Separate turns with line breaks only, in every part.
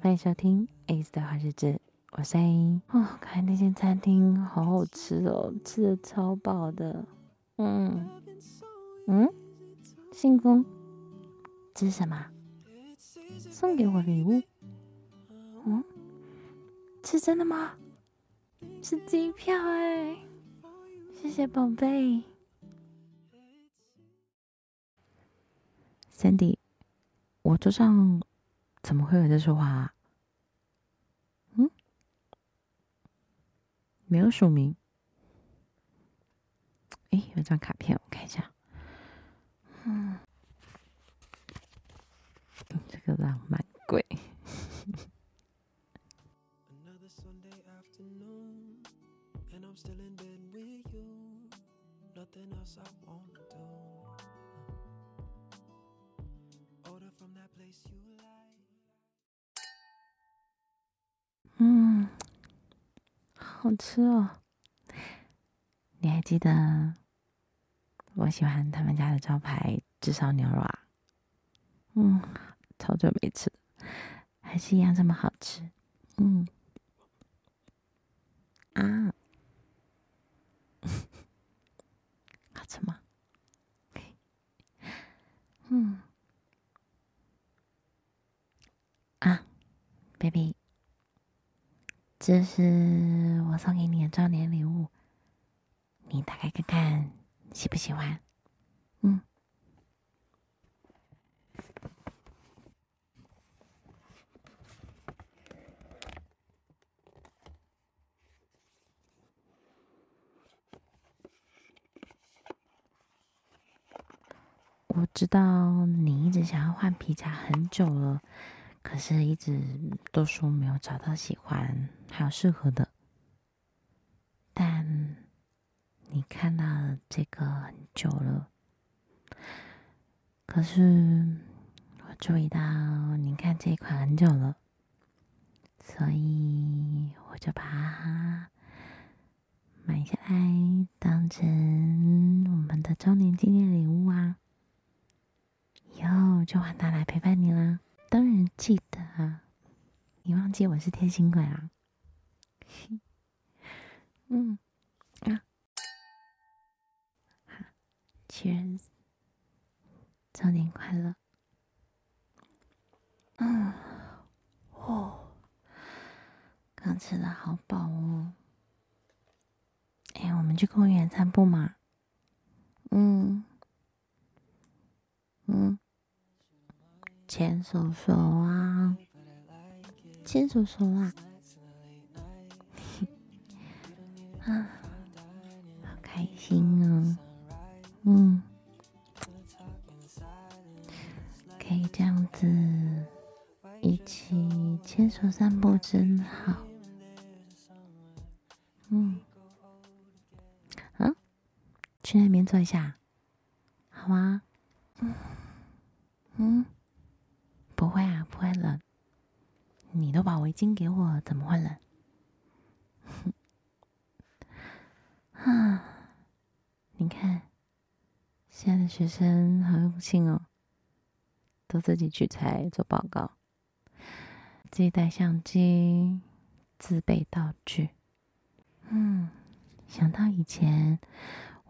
欢迎收听 ACE 的话日子，我是 A。哦，看那间餐厅好好吃哦，吃的超饱的。嗯嗯，信封，这是什么？送给我礼物？嗯，是真的吗？是机票哎，谢谢宝贝。Sandy，我桌上怎么会有人在说话啊？嗯，没有署名。哎，有张卡片，我看一下。嗯，这个浪漫鬼。好吃哦！你还记得我喜欢他们家的招牌炙烧牛肉啊？嗯，超久没吃，还是一样这么好吃。嗯，啊，好吃吗？嗯，啊，baby。这是我送给你的周年礼物，你打开看看，喜不喜欢？嗯。我知道你一直想要换皮夹很久了。可是，一直都说没有找到喜欢还有适合的。但你看到这个很久了，可是我注意到你看这一款很久了，所以我就把它买下来当成我们的周年纪念礼物啊！以后就换它来陪伴你啦。当然记得啊！你忘记我是贴心鬼啊？嗯啊，好，Cheers，周年快乐！嗯，哦，刚吃的好饱哦。哎，我们去公园散步嘛？嗯嗯。牵手手啊，牵手手啊，啊，好开心哦，嗯，可以这样子一起牵手散步真好，嗯，啊，去那边坐一下，好吗？嗯，嗯。不会啊，不会冷。你都把围巾给我，怎么会冷？啊，你看，现在的学生好用心哦，都自己取材做报告，自己带相机，自备道具。嗯，想到以前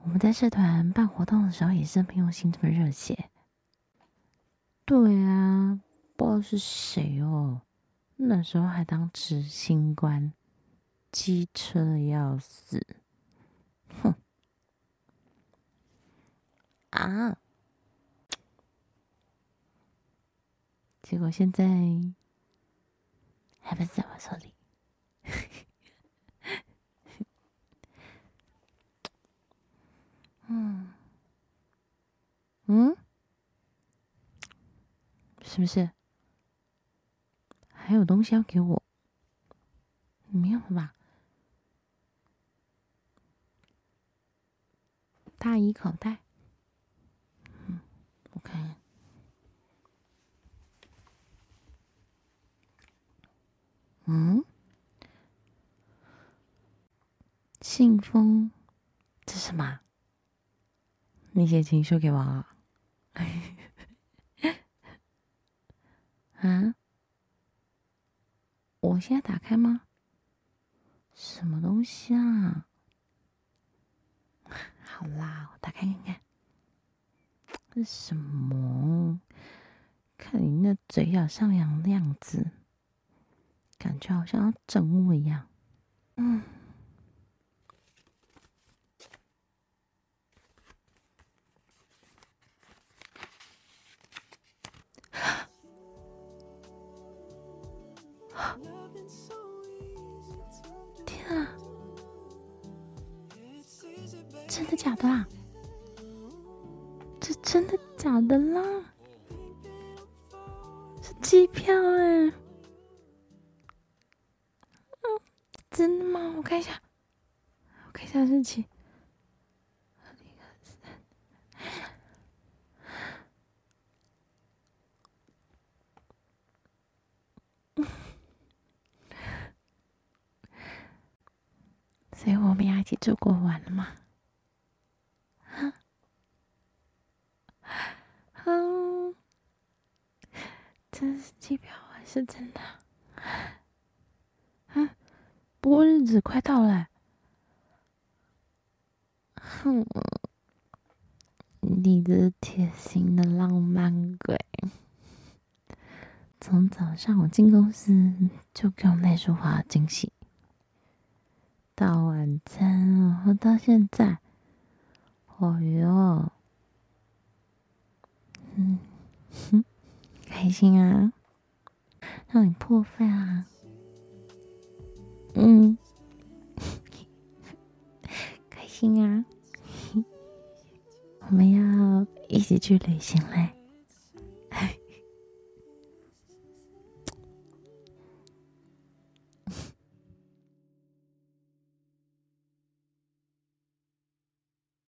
我们在社团办活动的时候，也是这么用心，这么热血。对啊。不知道是谁哦，那时候还当执行官，机车的要死，哼！啊！结果现在还不是在我手里，嗯嗯，是不是？还有东西要给我？没有了吧？大衣口袋。嗯，我看。嗯？信封？这什么？你写情书给我啊？啊？我现在打开吗？什么东西啊？好啦，我打开看看。这是什么？看你那嘴角上扬的样子，感觉好像要整我一样。嗯。真的假的啊？这真的假的啦？是机票哎！嗯，真的吗？我看一下，我看一下日期。所以我们要一起出国玩了吗？这是机票还是真的？嗯，不过日子快到了。哼，你的贴心的浪漫鬼，从早上我进公司就给我那束花惊喜。到晚餐，然后到现在，哦哟，嗯，哼，开心啊，让你破费啊，嗯，开心啊，我们要一起去旅行嘞。